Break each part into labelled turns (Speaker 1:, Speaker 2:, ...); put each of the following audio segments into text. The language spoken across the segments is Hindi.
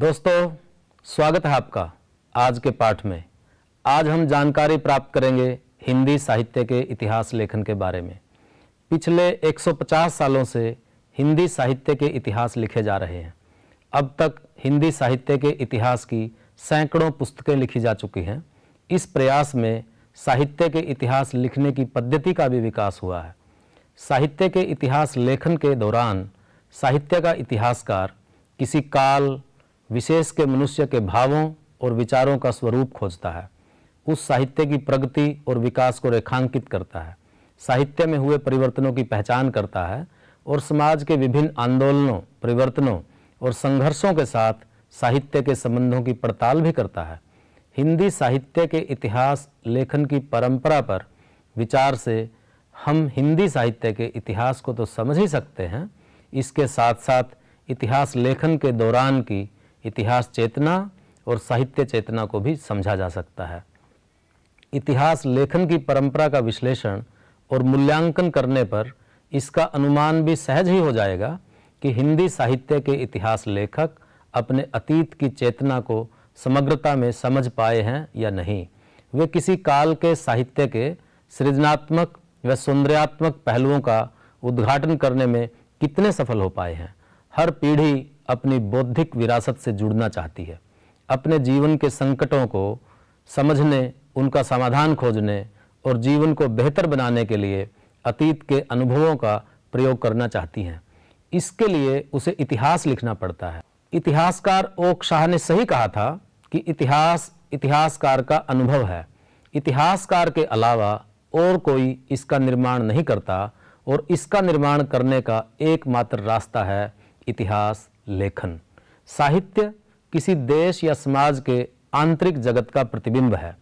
Speaker 1: दोस्तों, स्वागत है आपका आज के पाठ में। आज हम जानकारी प्राप्त करेंगे हिंदी साहित्य के इतिहास लेखन के बारे में। पिछले 150 सालों से हिंदी साहित्य के इतिहास लिखे जा रहे हैं। अब तक हिंदी साहित्य के इतिहास की सैकड़ों पुस्तकें लिखी जा चुकी हैं। इस प्रयास में साहित्य के इतिहास लिखने की पद्धति का भी विकास हुआ है। साहित्य के इतिहास लेखन के दौरान साहित्य का इतिहासकार किसी काल विशेष के मनुष्य के भावों और विचारों का स्वरूप खोजता है। उस साहित्य की प्रगति और विकास को रेखांकित करता है। साहित्य में हुए परिवर्तनों की पहचान करता है और समाज के विभिन्न आंदोलनों, परिवर्तनों और संघर्षों के साथ साहित्य के संबंधों की पड़ताल भी करता है। हिंदी साहित्य के इतिहास, लेखन की परंपरा पर विचार से हम हिंदी साहित्य के इतिहास को तो समझ ही सकते हैं। इसके साथ साथ इतिहास लेखन के दौरान की इतिहास चेतना और साहित्य चेतना को भी समझा जा सकता है। इतिहास लेखन की परंपरा का विश्लेषण और मूल्यांकन करने पर इसका अनुमान भी सहज ही हो जाएगा कि हिंदी साहित्य के इतिहास लेखक अपने अतीत की चेतना को समग्रता में समझ पाए हैं या नहीं। वे किसी काल के साहित्य के सृजनात्मक व सौंदर्यात्मक पहलुओं का उद्घाटन करने में कितने सफल हो पाए हैं। हर पीढ़ी अपनी बौद्धिक विरासत से जुड़ना चाहती है। अपने जीवन के संकटों को समझने, उनका समाधान खोजने और जीवन को बेहतर बनाने के लिए अतीत के अनुभवों का प्रयोग करना चाहती हैं। इसके लिए उसे इतिहास लिखना पड़ता है। इतिहासकार ओक शाह ने सही कहा था कि इतिहास, इतिहासकार का अनुभव है। इतिहासकार के अलावा और कोई इसका निर्माण नहीं करता और इसका निर्माण करने का एकमात्र रास्ता है इतिहास। लेखन। साहित्य किसी देश या समाज के आंतरिक जगत का प्रतिबिंब है।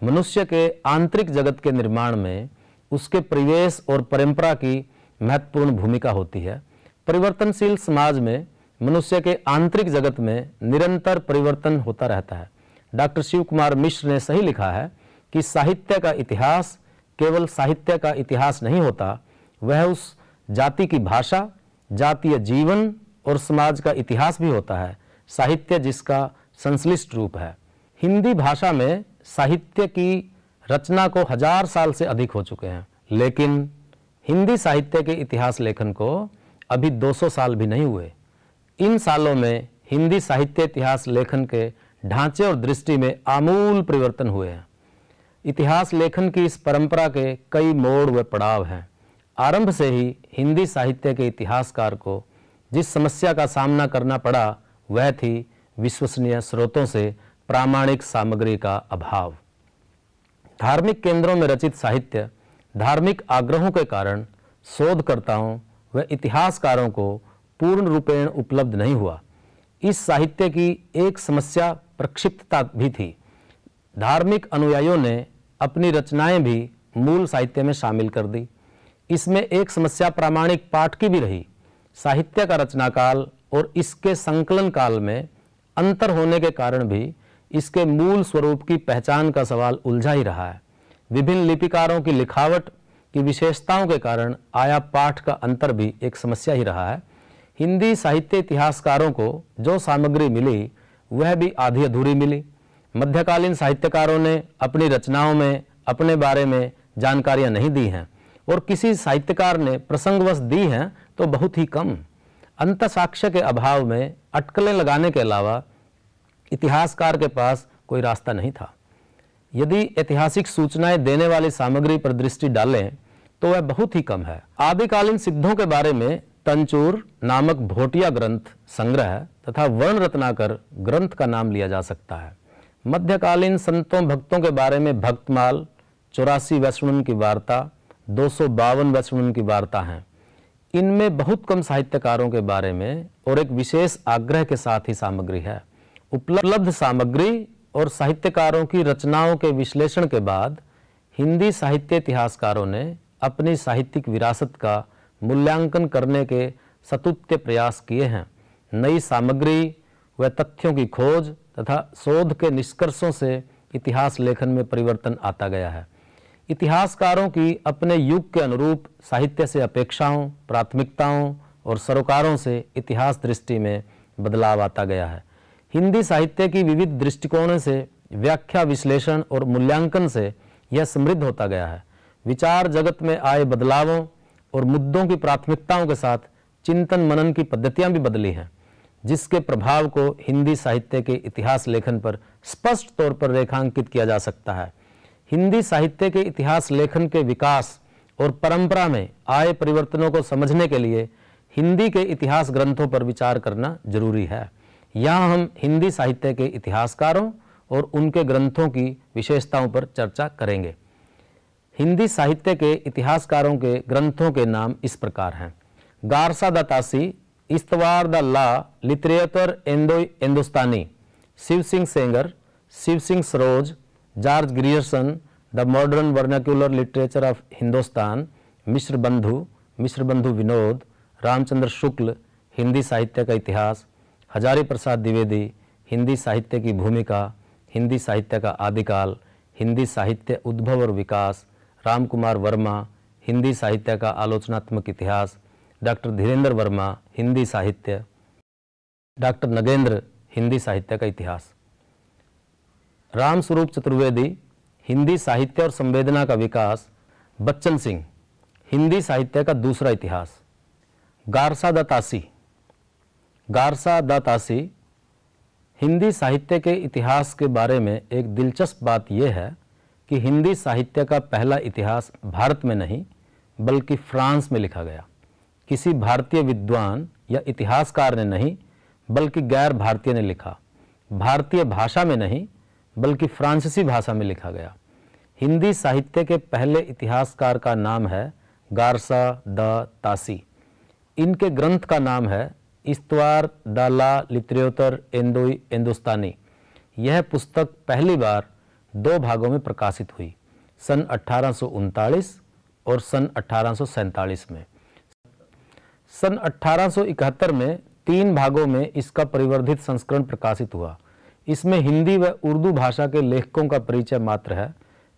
Speaker 1: मनुष्य के आंतरिक जगत के निर्माण में उसके परिवेश और परंपरा की महत्वपूर्ण भूमिका होती है। परिवर्तनशील समाज में मनुष्य के आंतरिक जगत में निरंतर परिवर्तन होता रहता है। डॉक्टर शिव कुमार मिश्र ने सही लिखा है कि साहित्य का इतिहास केवल साहित्य का इतिहास नहीं होता, वह उस जाति की भाषा, जातीय जीवन और समाज का इतिहास भी होता है। साहित्य जिसका संश्लिष्ट रूप है। हिंदी भाषा में साहित्य की रचना को हज़ार साल से अधिक हो चुके हैं। लेकिन हिंदी साहित्य के इतिहास लेखन को अभी 200 साल भी नहीं हुए। इन सालों में हिंदी साहित्य इतिहास लेखन के ढांचे और दृष्टि में आमूल परिवर्तन हुए हैं। इतिहास लेखन की इस परंपरा के कई मोड़ व पड़ाव हैं। आरंभ से ही हिंदी साहित्य के इतिहासकार को जिस समस्या का सामना करना पड़ा, वह थी विश्वसनीय स्रोतों से प्रामाणिक सामग्री का अभाव। धार्मिक केंद्रों में रचित साहित्य धार्मिक आग्रहों के कारण शोधकर्ताओं व इतिहासकारों को पूर्ण रूपेण उपलब्ध नहीं हुआ। इस साहित्य की एक समस्या प्रक्षिप्तता भी थी। धार्मिक अनुयायियों ने अपनी रचनाएँ भी मूल साहित्य में शामिल कर दी। इसमें एक समस्या प्रामाणिक पाठ की भी रही। साहित्य का रचनाकाल और इसके संकलन काल में अंतर होने के कारण भी इसके मूल स्वरूप की पहचान का सवाल उलझा ही रहा है। विभिन्न लिपिकारों की लिखावट की विशेषताओं के कारण आया पाठ का अंतर भी एक समस्या ही रहा है। हिंदी साहित्य इतिहासकारों को जो सामग्री मिली, वह भी आधी अधूरी मिली। मध्यकालीन साहित्यकारों ने अपनी रचनाओं में, अपने बारे में जानकारियाँ नहीं दी हैं और किसी साहित्यकार ने प्रसंगवश दी हैं तो बहुत ही कम। अंत साक्ष्य के अभाव में अटकलें लगाने के अलावा इतिहासकार के पास कोई रास्ता नहीं था। यदि ऐतिहासिक सूचनाएँ देने वाली सामग्री पर दृष्टि डालें तो वह बहुत ही कम है। आदिकालीन सिद्धों के बारे में तंचूर नामक भोटिया ग्रंथ संग्रह तथा वर्ण रत्नाकर ग्रंथ का नाम लिया जा सकता है। मध्यकालीन संतों भक्तों के बारे में भक्तमाल, चौरासी वैष्णव की वार्ता, दो सौ बावन वैष्णव की वार्ता हैं। इनमें बहुत कम साहित्यकारों के बारे में और एक विशेष आग्रह के साथ ही सामग्री है। उपलब्ध सामग्री और साहित्यकारों की रचनाओं के विश्लेषण के बाद हिंदी साहित्य इतिहासकारों ने अपनी साहित्यिक विरासत का मूल्यांकन करने के सतुत्य प्रयास किए हैं। नई सामग्री व तथ्यों की खोज तथा शोध के निष्कर्षों से इतिहास लेखन में परिवर्तन आता गया है। इतिहासकारों की अपने युग के अनुरूप साहित्य से अपेक्षाओं, प्राथमिकताओं और सरोकारों से इतिहास दृष्टि में बदलाव आता गया है। हिंदी साहित्य की विविध दृष्टिकोणों से, व्याख्या विश्लेषण और मूल्यांकन से यह समृद्ध होता गया है। विचार जगत में आए बदलावों और मुद्दों की प्राथमिकताओं के साथ चिंतन मनन की पद्धतियाँ भी बदली हैं, जिसके प्रभाव को हिंदी साहित्य के इतिहास लेखन पर स्पष्ट तौर पर रेखांकित किया जा सकता है। हिंदी साहित्य के इतिहास लेखन के विकास और परंपरा में आए परिवर्तनों को समझने के लिए हिंदी के इतिहास ग्रंथों पर विचार करना ज़रूरी है। यहाँ हम हिंदी साहित्य के इतिहासकारों और उनके ग्रंथों की विशेषताओं पर चर्चा करेंगे। हिंदी साहित्य के इतिहासकारों के ग्रंथों के नाम इस प्रकार हैं। गारसा दतासी इस्तवार द ला लिटरेचर एंडो हिंदुस्तानी Shiv Singh Sengar Shiv Singh Saroj George Grierson, the modern vernacular literature of Hindustan, Mishra Bandhu Mishra Bandhu Vinod, Ramchandra Shukla, Hindi साहित्य का इतिहास, हजारी प्रसाद द्विवेदी, हिंदी साहित्य की भूमिका, हिंदी साहित्य का आदिकाल, हिंदी साहित्य उद्भव और विकास राम कुमार वर्मा, हिंदी साहित्य का आलोचनात्मक इतिहास, डॉक्टर धीरेन्द्र वर्मा, हिंदी साहित्य, डॉक्टर नगेंद्र, हिंदी साहित्य का इतिहास। राम स्वरूप चतुर्वेदी, हिंदी साहित्य और संवेदना का विकास, बच्चन सिंह, हिंदी साहित्य का दूसरा इतिहास। गारसा दतासी गारसा दतासी हिंदी साहित्य के इतिहास के बारे में एक दिलचस्प बात यह है कि हिंदी साहित्य का पहला इतिहास भारत में नहीं, बल्कि फ्रांस में लिखा गया। किसी भारतीय विद्वान या इतिहासकार ने नहीं, बल्कि गैर भारतीय ने लिखा। भारतीय भाषा में नहीं बल्कि फ्रांसीसी भाषा में लिखा गया। हिंदी साहित्य के पहले इतिहासकार का नाम है गारसा द तासी। इनके ग्रंथ का नाम है इस्तवार दाला लित्रियोतर एंदोई हिंदुस्तानी यह पुस्तक पहली बार दो भागों में प्रकाशित हुई, सन अठारह और सन सैंतालीस में। सन 1871 में तीन भागों में इसका परिवर्धित संस्करण प्रकाशित हुआ। इसमें हिंदी व उर्दू भाषा के लेखकों का परिचय मात्र है।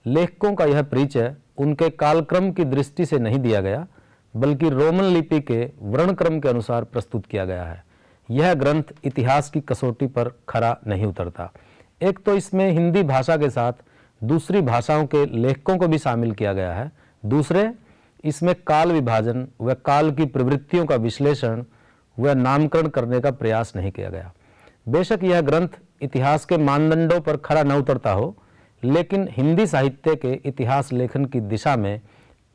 Speaker 1: लेखकों का यह परिचय उनके कालक्रम की दृष्टि से नहीं दिया गया, बल्कि रोमन लिपि के वर्णक्रम के अनुसार प्रस्तुत किया गया है। यह ग्रंथ इतिहास की कसौटी पर खरा नहीं उतरता। एक तो इसमें हिंदी भाषा के साथ दूसरी भाषाओं के लेखकों को भी शामिल किया गया है। दूसरे, इसमें काल विभाजन व काल की प्रवृत्तियों का विश्लेषण व नामकरण करने का प्रयास नहीं किया गया। बेशक यह ग्रंथ इतिहास के मानदंडों पर खरा न उतरता हो, लेकिन हिंदी साहित्य के इतिहास लेखन की दिशा में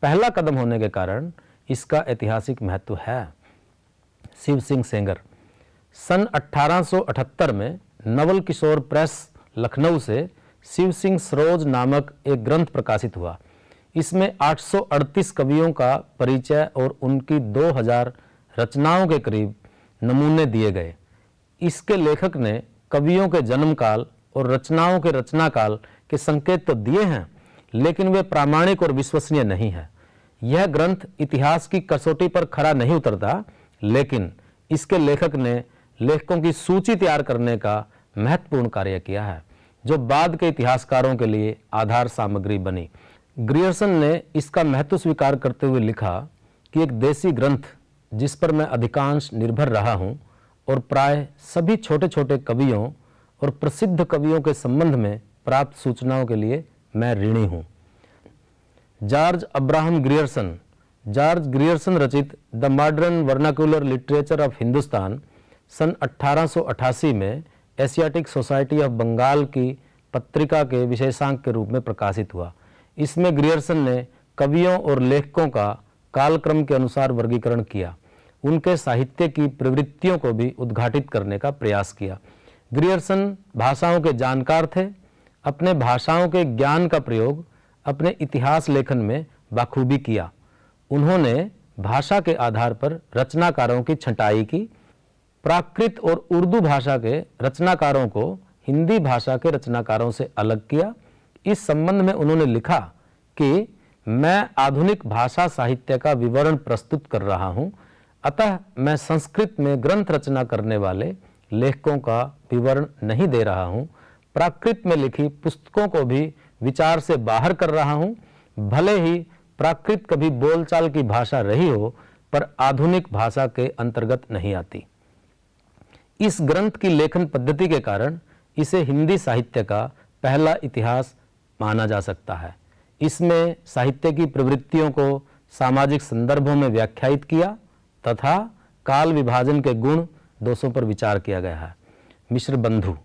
Speaker 1: पहला कदम होने के कारण इसका ऐतिहासिक महत्व है। शिव सिंह सेंगर, सन 1878 में नवल किशोर प्रेस लखनऊ से शिव सिंह सरोज नामक एक ग्रंथ प्रकाशित हुआ। इसमें 838 कवियों का परिचय और उनकी 2000 रचनाओं के करीब नमूने दिए गए। इसके लेखक ने कवियों के जन्म काल और रचनाओं के रचना काल के संकेत तो दिए हैं, लेकिन वे प्रामाणिक और विश्वसनीय नहीं है। यह ग्रंथ इतिहास की कसौटी पर खड़ा नहीं उतरता, लेकिन इसके लेखक ने लेखकों की सूची तैयार करने का महत्वपूर्ण कार्य किया है, जो बाद के इतिहासकारों के लिए आधार सामग्री बनी। ग्रियर्सन ने इसका महत्व स्वीकार करते हुए लिखा कि एक देसी ग्रंथ, जिस पर मैं अधिकांश निर्भर रहा हूँ और प्राय सभी छोटे छोटे कवियों और प्रसिद्ध कवियों के संबंध में प्राप्त सूचनाओं के लिए मैं ऋणी हूँ। George Abraham Grierson, George Grierson रचित the modern vernacular literature of Hindustan सन 1888 में एशियाटिक सोसाइटी ऑफ़ बंगाल की पत्रिका के विशेषांक के रूप में प्रकाशित हुआ। इसमें ग्रियर्सन ने कवियों और लेखकों का कालक्रम के अनुसार वर्गीकरण किया। उनके साहित्य की प्रवृत्तियों को भी उद्घाटित करने का प्रयास किया। ग्रियर्सन भाषाओं के जानकार थे। अपने भाषाओं के ज्ञान का प्रयोग अपने इतिहास लेखन में बाखूबी किया। उन्होंने भाषा के आधार पर रचनाकारों की छंटाई की। प्राकृत और उर्दू भाषा के रचनाकारों को हिंदी भाषा के रचनाकारों से अलग किया। इस संबंध में उन्होंने लिखा कि, मैं आधुनिक भाषा साहित्य का विवरण प्रस्तुत कर रहा हूँ। अतः मैं संस्कृत में ग्रंथ रचना करने वाले लेखकों का विवरण नहीं दे रहा हूँ। प्राकृत में लिखी पुस्तकों को भी विचार से बाहर कर रहा हूँ। भले ही प्राकृत कभी बोलचाल की भाषा रही हो, पर आधुनिक भाषा के अंतर्गत नहीं आती। इस ग्रंथ की लेखन पद्धति के कारण इसे हिंदी साहित्य का पहला इतिहास माना जा सकता है। इसमें साहित्य की प्रवृत्तियों को सामाजिक संदर्भों में व्याख्यायित किया तथा काल विभाजन के गुण दोषों पर विचार किया गया है। मिश्र बंधु,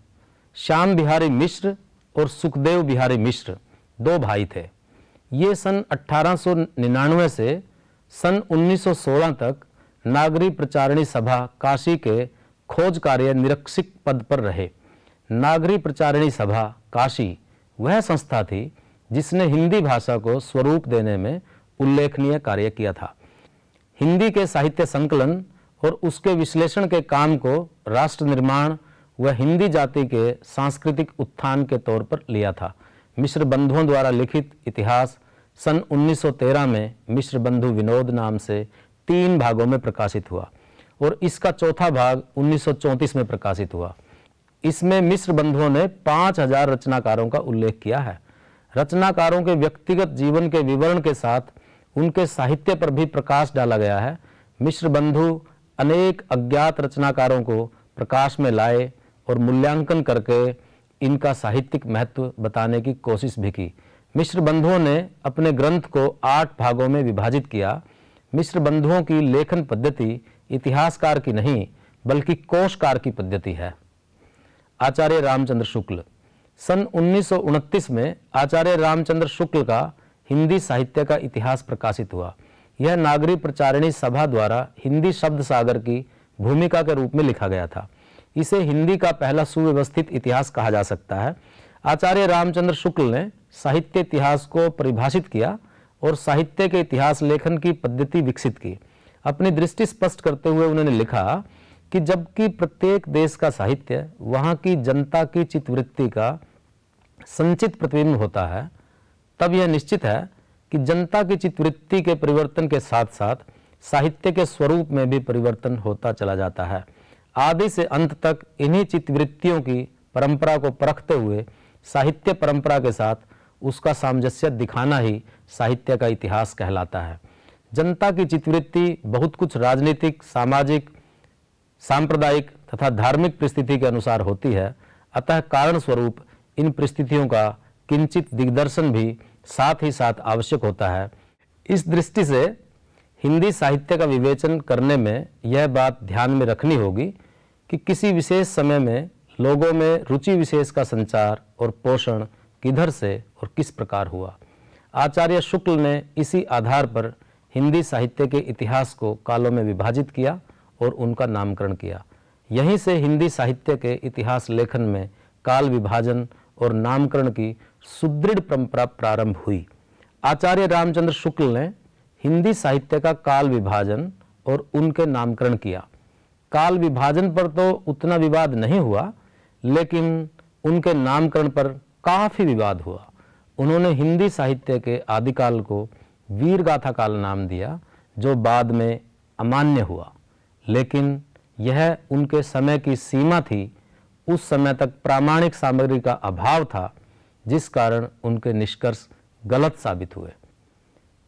Speaker 1: श्याम बिहारी मिश्र और सुखदेव बिहारी मिश्र दो भाई थे। ये सन 1899 से सन 1916 तक नागरी प्रचारणी सभा काशी के खोज कार्य निरीक्षक पद पर रहे। नागरी प्रचारणी सभा काशी वह संस्था थी जिसने हिंदी भाषा को स्वरूप देने में उल्लेखनीय कार्य किया था। हिंदी के साहित्य संकलन और उसके विश्लेषण के काम को राष्ट्र निर्माण व हिंदी जाति के सांस्कृतिक उत्थान के तौर पर लिया था। मिश्र बंधुओं द्वारा लिखित इतिहास सन 1913 में मिश्र बंधु विनोद नाम से तीन भागों में प्रकाशित हुआ और इसका चौथा भाग 1934 में प्रकाशित हुआ। इसमें मिश्र बंधुओं ने 5000 रचनाकारों का उल्लेख किया है। रचनाकारों के व्यक्तिगत जीवन के विवरण के साथ उनके साहित्य पर भी प्रकाश डाला गया है। मिश्र बंधु अनेक अज्ञात रचनाकारों को प्रकाश में लाए और मूल्यांकन करके इनका साहित्यिक महत्व बताने की कोशिश भी की। मिश्र बंधुओं ने अपने ग्रंथ को आठ भागों में विभाजित किया। मिश्र बंधुओं की लेखन पद्धति इतिहासकार की नहीं, बल्कि कोशकार की पद्धति है। आचार्य रामचंद्र शुक्ल। सन उन्नीस सौ उनतीस में आचार्य रामचंद्र शुक्ल का हिंदी साहित्य का इतिहास प्रकाशित हुआ। यह नागरी प्रचारिणी सभा द्वारा हिंदी शब्द सागर की भूमिका के रूप में लिखा गया था। इसे हिंदी का पहला सुव्यवस्थित इतिहास कहा जा सकता है। आचार्य रामचंद्र शुक्ल ने साहित्य इतिहास को परिभाषित किया और साहित्य के इतिहास लेखन की पद्धति विकसित की। अपनी दृष्टि स्पष्ट करते हुए उन्होंने लिखा कि जबकि प्रत्येक देश का साहित्य, वहाँ की जनता की चित्तवृत्ति का संचित प्रतिबिंब होता है तब यह निश्चित है कि जनता की चित्तवृत्ति के परिवर्तन के साथ साथ साहित्य के स्वरूप में भी परिवर्तन होता चला जाता है। आदि से अंत तक इन्हीं चित्तवृत्तियों की परंपरा को परखते हुए साहित्य परंपरा के साथ उसका सामंजस्य दिखाना ही साहित्य का इतिहास कहलाता है। जनता की चित्तवृत्ति बहुत कुछ राजनीतिक, सामाजिक, सांप्रदायिक तथा धार्मिक परिस्थिति के अनुसार होती है। अतः कारण स्वरूप इन परिस्थितियों का किंचित दिग्दर्शन भी साथ ही साथ आवश्यक होता है। इस दृष्टि से हिंदी साहित्य का विवेचन करने में यह बात ध्यान में रखनी होगी कि किसी विशेष समय में लोगों में रुचि विशेष का संचार और पोषण किधर से और किस प्रकार हुआ। आचार्य शुक्ल ने इसी आधार पर हिंदी साहित्य के इतिहास को कालों में विभाजित किया और उनका नामकरण किया। यहीं से हिंदी साहित्य के इतिहास लेखन में काल विभाजन और नामकरण की सुदृढ़ परंपरा प्रारंभ हुई। आचार्य रामचंद्र शुक्ल ने हिंदी साहित्य का काल विभाजन और उनके नामकरण किया। काल विभाजन पर तो उतना विवाद नहीं हुआ, लेकिन उनके नामकरण पर काफ़ी विवाद हुआ। उन्होंने हिंदी साहित्य के आदिकाल को वीर गाथा काल नाम दिया, जो बाद में अमान्य हुआ। लेकिन यह उनके समय की सीमा थी। उस समय तक प्रामाणिक सामग्री का अभाव था जिस कारण उनके निष्कर्ष गलत साबित हुए।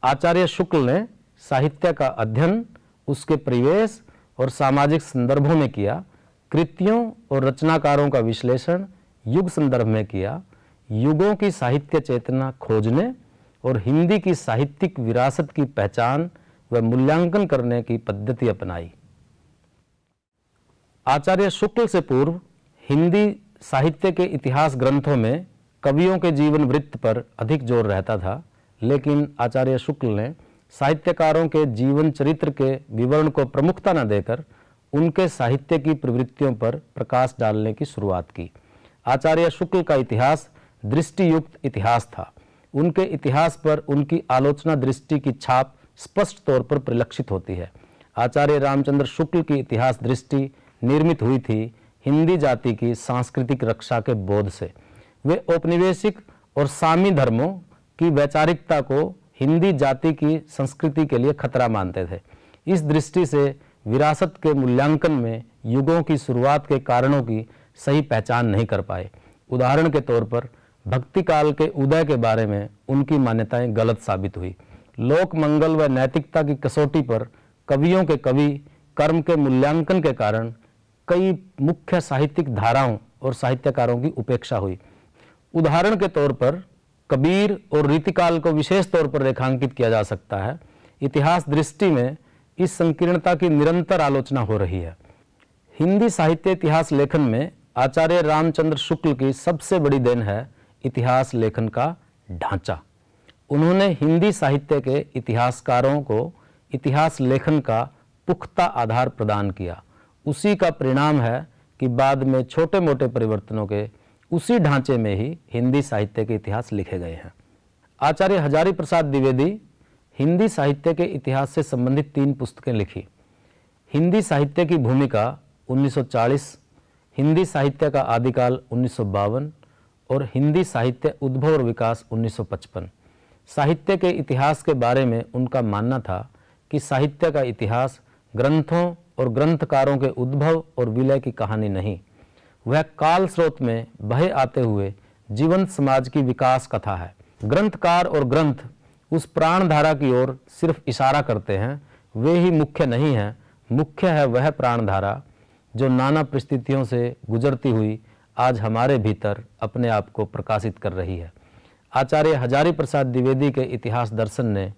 Speaker 1: आचार्य शुक्ल ने साहित्य का अध्ययन, उसके परिवेश और सामाजिक संदर्भों में किया, कृतियों और रचनाकारों का विश्लेषण युग संदर्भ में किया, युगों की साहित्य चेतना खोजने और हिंदी की साहित्यिक विरासत की पहचान व मूल्यांकन करने की पद्धति अपनाई। आचार्य शुक्ल से पूर्व हिंदी साहित्य के इतिहास ग्रंथों में कवियों के जीवन वृत्त पर अधिक ज़ोर रहता था, लेकिन आचार्य शुक्ल ने साहित्यकारों के जीवन चरित्र के विवरण को प्रमुखता न देकर उनके साहित्य की प्रवृत्तियों पर प्रकाश डालने की शुरुआत की। आचार्य शुक्ल का इतिहास दृष्टियुक्त इतिहास था। उनके इतिहास पर उनकी आलोचना दृष्टि की छाप स्पष्ट तौर पर परिलक्षित होती है। आचार्य रामचंद्र शुक्ल की इतिहास दृष्टि निर्मित हुई थी हिंदी जाति की सांस्कृतिक रक्षा के बोध से। वे औपनिवेशिक और सामी धर्मों की वैचारिकता को हिंदी जाति की संस्कृति के लिए खतरा मानते थे। इस दृष्टि से विरासत के मूल्यांकन में युगों की शुरुआत के कारणों की सही पहचान नहीं कर पाए। उदाहरण के तौर पर, भक्ति काल के उदय के बारे में उनकी मान्यताएँ गलत साबित हुई। लोक मंगल व नैतिकता की कसौटी पर कवियों के कवि कर्म के मूल्यांकन के कारण कई मुख्य साहित्यिक धाराओं और साहित्यकारों की उपेक्षा हुई। उदाहरण के तौर पर कबीर और रीतिकाल को विशेष तौर पर रेखांकित किया जा सकता है। इतिहास दृष्टि में इस संकीर्णता की निरंतर आलोचना हो रही है। हिंदी साहित्य इतिहास लेखन में आचार्य रामचंद्र शुक्ल की सबसे बड़ी देन है इतिहास लेखन का ढांचा। उन्होंने हिंदी साहित्य के इतिहासकारों को इतिहास लेखन का पुख्ता आधार प्रदान किया। उसी का परिणाम है कि बाद में छोटे मोटे परिवर्तनों के उसी ढांचे में ही हिंदी साहित्य के इतिहास लिखे गए हैं। आचार्य हजारी प्रसाद द्विवेदी हिंदी साहित्य के इतिहास से संबंधित तीन पुस्तकें लिखी। हिंदी साहित्य की भूमिका 1940 हिंदी साहित्य का आदिकाल उन्नीस सौ बावन और हिंदी साहित्य उद्भव और विकास 1955 साहित्य के इतिहास के बारे में उनका मानना था कि साहित्य का इतिहास ग्रंथों और ग्रंथकारों के उद्भव और विलय की कहानी नहीं वह काल स्रोत में बहे आते हुए जीवन समाज की विकास कथा है। ग्रंथकार और ग्रंथ उस प्राण धारा की ओर सिर्फ़ इशारा करते हैं। वे ही मुख्य नहीं हैं। मुख्य है वह प्राण धारा जो नाना परिस्थितियों से गुजरती हुई आज हमारे भीतर अपने आप को प्रकाशित कर रही है। आचार्य हजारी प्रसाद द्विवेदी के इतिहास दर्शन ने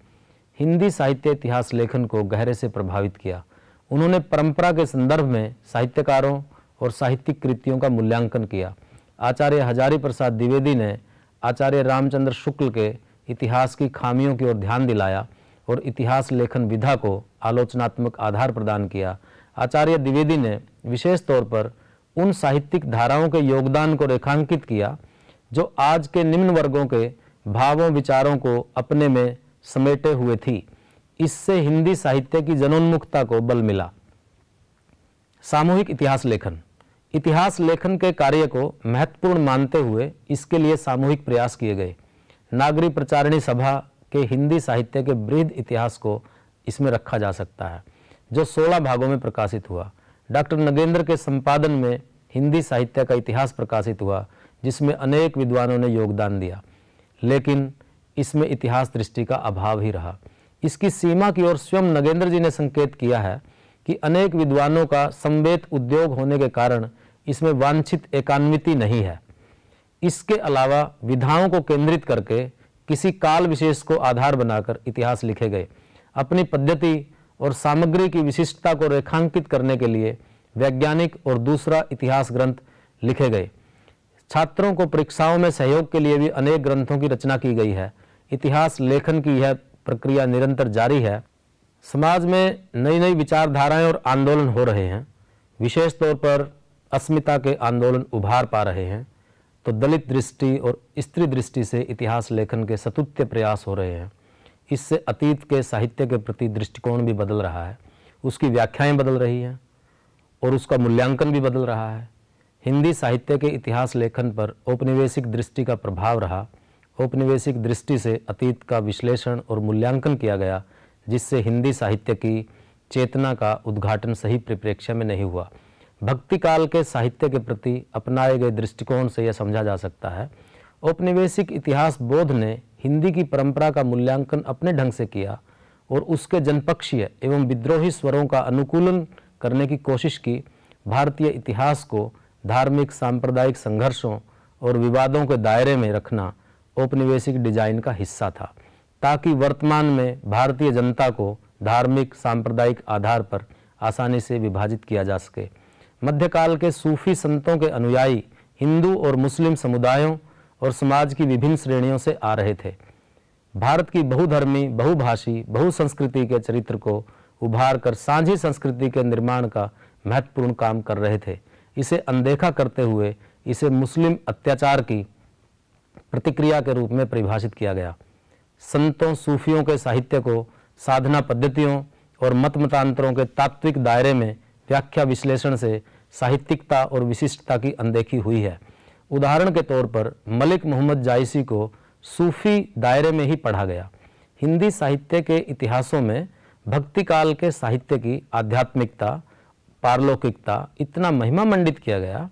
Speaker 1: हिंदी साहित्य इतिहास लेखन को गहरे से प्रभावित किया। उन्होंने परंपरा के संदर्भ में साहित्यकारों और साहित्यिक कृतियों का मूल्यांकन किया। आचार्य हजारी प्रसाद द्विवेदी ने आचार्य रामचंद्र शुक्ल के इतिहास की खामियों की ओर ध्यान दिलाया और इतिहास लेखन विधा को आलोचनात्मक आधार प्रदान किया। आचार्य द्विवेदी ने विशेष तौर पर उन साहित्यिक धाराओं के योगदान को रेखांकित किया, जो आज के निम्न वर्गों के भावों विचारों को अपने में समेटे हुए थी। इससे हिंदी साहित्य की जनोन्मुखता को बल मिला। सामूहिक इतिहास लेखन। इतिहास लेखन के कार्य को महत्वपूर्ण मानते हुए इसके लिए सामूहिक प्रयास किए गए। नागरी प्रचारणी सभा के हिंदी साहित्य के वृद्ध इतिहास को इसमें रखा जा सकता है, जो 16 भागों में प्रकाशित हुआ। डॉक्टर नगेंद्र के संपादन में हिंदी साहित्य का इतिहास प्रकाशित हुआ, जिसमें अनेक विद्वानों ने योगदान दिया। लेकिन इसमें इतिहास दृष्टि का अभाव ही रहा। इसकी सीमा की ओर स्वयं नगेंद्र जी ने संकेत किया है कि अनेक विद्वानों का संवेद उद्योग होने के कारण इसमें वांछित एकान्विति नहीं है। इसके अलावा विधाओं को केंद्रित करके किसी काल विशेष को आधार बनाकर इतिहास लिखे गए। अपनी पद्धति और सामग्री की विशिष्टता को रेखांकित करने के लिए वैज्ञानिक और दूसरा इतिहास ग्रंथ लिखे गए। छात्रों को परीक्षाओं में सहयोग के लिए भी अनेक ग्रंथों की रचना की गई है। इतिहास लेखन की यह प्रक्रिया निरंतर जारी है। समाज में नई नई विचारधाराएँ और आंदोलन हो रहे हैं। विशेष तौर पर अस्मिता के आंदोलन उभार पा रहे हैं। तो दलित दृष्टि और स्त्री दृष्टि से इतिहास लेखन के सतुत्य प्रयास हो रहे हैं। इससे अतीत के साहित्य के प्रति दृष्टिकोण भी बदल रहा है। उसकी व्याख्याएँ बदल रही हैं और उसका मूल्यांकन भी बदल रहा है। हिंदी साहित्य के इतिहास लेखन पर औपनिवेशिक दृष्टि का प्रभाव रहा। औपनिवेशिक दृष्टि से अतीत का विश्लेषण और मूल्यांकन किया गया। जिससे हिंदी साहित्य की चेतना का उद्घाटन सही परिप्रेक्ष्य में नहीं हुआ। भक्ति काल के साहित्य के प्रति अपनाए गए दृष्टिकोण से यह समझा जा सकता है। औपनिवेशिक इतिहास बोध ने हिंदी की परंपरा का मूल्यांकन अपने ढंग से किया और उसके जनपक्षीय एवं विद्रोही स्वरों का अनुकूलन करने की कोशिश की। भारतीय इतिहास को धार्मिक, सांप्रदायिक संघर्षों और विवादों के दायरे में रखना औपनिवेशिक डिज़ाइन का हिस्सा था। ताकि वर्तमान में भारतीय जनता को धार्मिक, सांप्रदायिक आधार पर आसानी से विभाजित किया जा सके। मध्यकाल के सूफी संतों के अनुयायी हिंदू और मुस्लिम समुदायों और समाज की विभिन्न श्रेणियों से आ रहे थे। भारत की बहुधर्मी, बहुभाषी, बहुसंस्कृति के चरित्र को उभार कर साझी संस्कृति के निर्माण का महत्वपूर्ण काम कर रहे थे। इसे अनदेखा करते हुए इसे मुस्लिम अत्याचार की प्रतिक्रिया के रूप में परिभाषित किया गया। संतों, सूफियों के साहित्य को, साधना पद्धतियों और मत मतांतरों के तात्विक दायरे में व्याख्या विश्लेषण से साहित्यिकता और विशिष्टता की अनदेखी हुई है। उदाहरण के तौर पर मलिक मोहम्मद जायसी को सूफी दायरे में ही पढ़ा गया। हिंदी साहित्य के इतिहासों में भक्ति काल के साहित्य की आध्यात्मिकता, पारलौकिकता इतना महिमा मंडित किया गया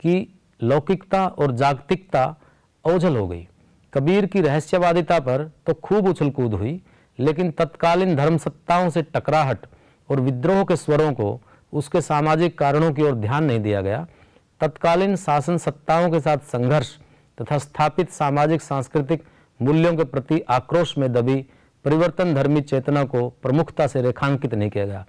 Speaker 1: कि लौकिकता और जागतिकता ओझल हो गई। कबीर की रहस्यवादिता पर तो खूब उछल कूद हुई, लेकिन तत्कालीन धर्म सत्ताओं से टकराहट और विद्रोह के स्वरों को उसके सामाजिक कारणों की ओर ध्यान नहीं दिया गया। तत्कालीन शासन सत्ताओं के साथ संघर्ष तथा स्थापित सामाजिक सांस्कृतिक मूल्यों के प्रति आक्रोश में दबी परिवर्तन धर्मी चेतना को प्रमुखता से रेखांकित नहीं किया गया।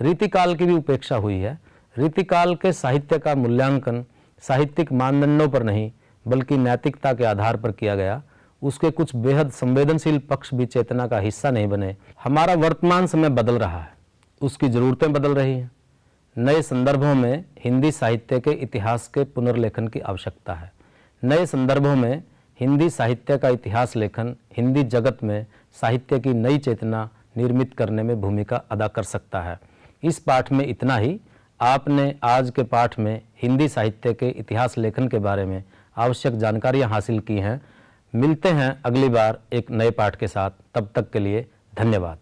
Speaker 1: रीतिकाल की भी उपेक्षा हुई है। रीतिकाल के साहित्य का मूल्यांकन साहित्यिक मानदंडों पर नहीं, बल्कि नैतिकता के आधार पर किया गया। उसके कुछ बेहद संवेदनशील पक्ष भी चेतना का हिस्सा नहीं बने। हमारा वर्तमान समय बदल रहा है। उसकी ज़रूरतें बदल रही हैं। नए संदर्भों में हिंदी साहित्य के इतिहास के पुनर्लेखन की आवश्यकता है। नए संदर्भों में हिंदी साहित्य का इतिहास लेखन हिंदी जगत में साहित्य की नई चेतना निर्मित करने में भूमिका अदा कर सकता है। इस पाठ में इतना ही। आपने आज के पाठ में हिंदी साहित्य के इतिहास लेखन के बारे में आवश्यक जानकारियाँ हासिल की हैं। मिलते हैं अगली बार एक नए पाठ के साथ। तब तक के लिए धन्यवाद।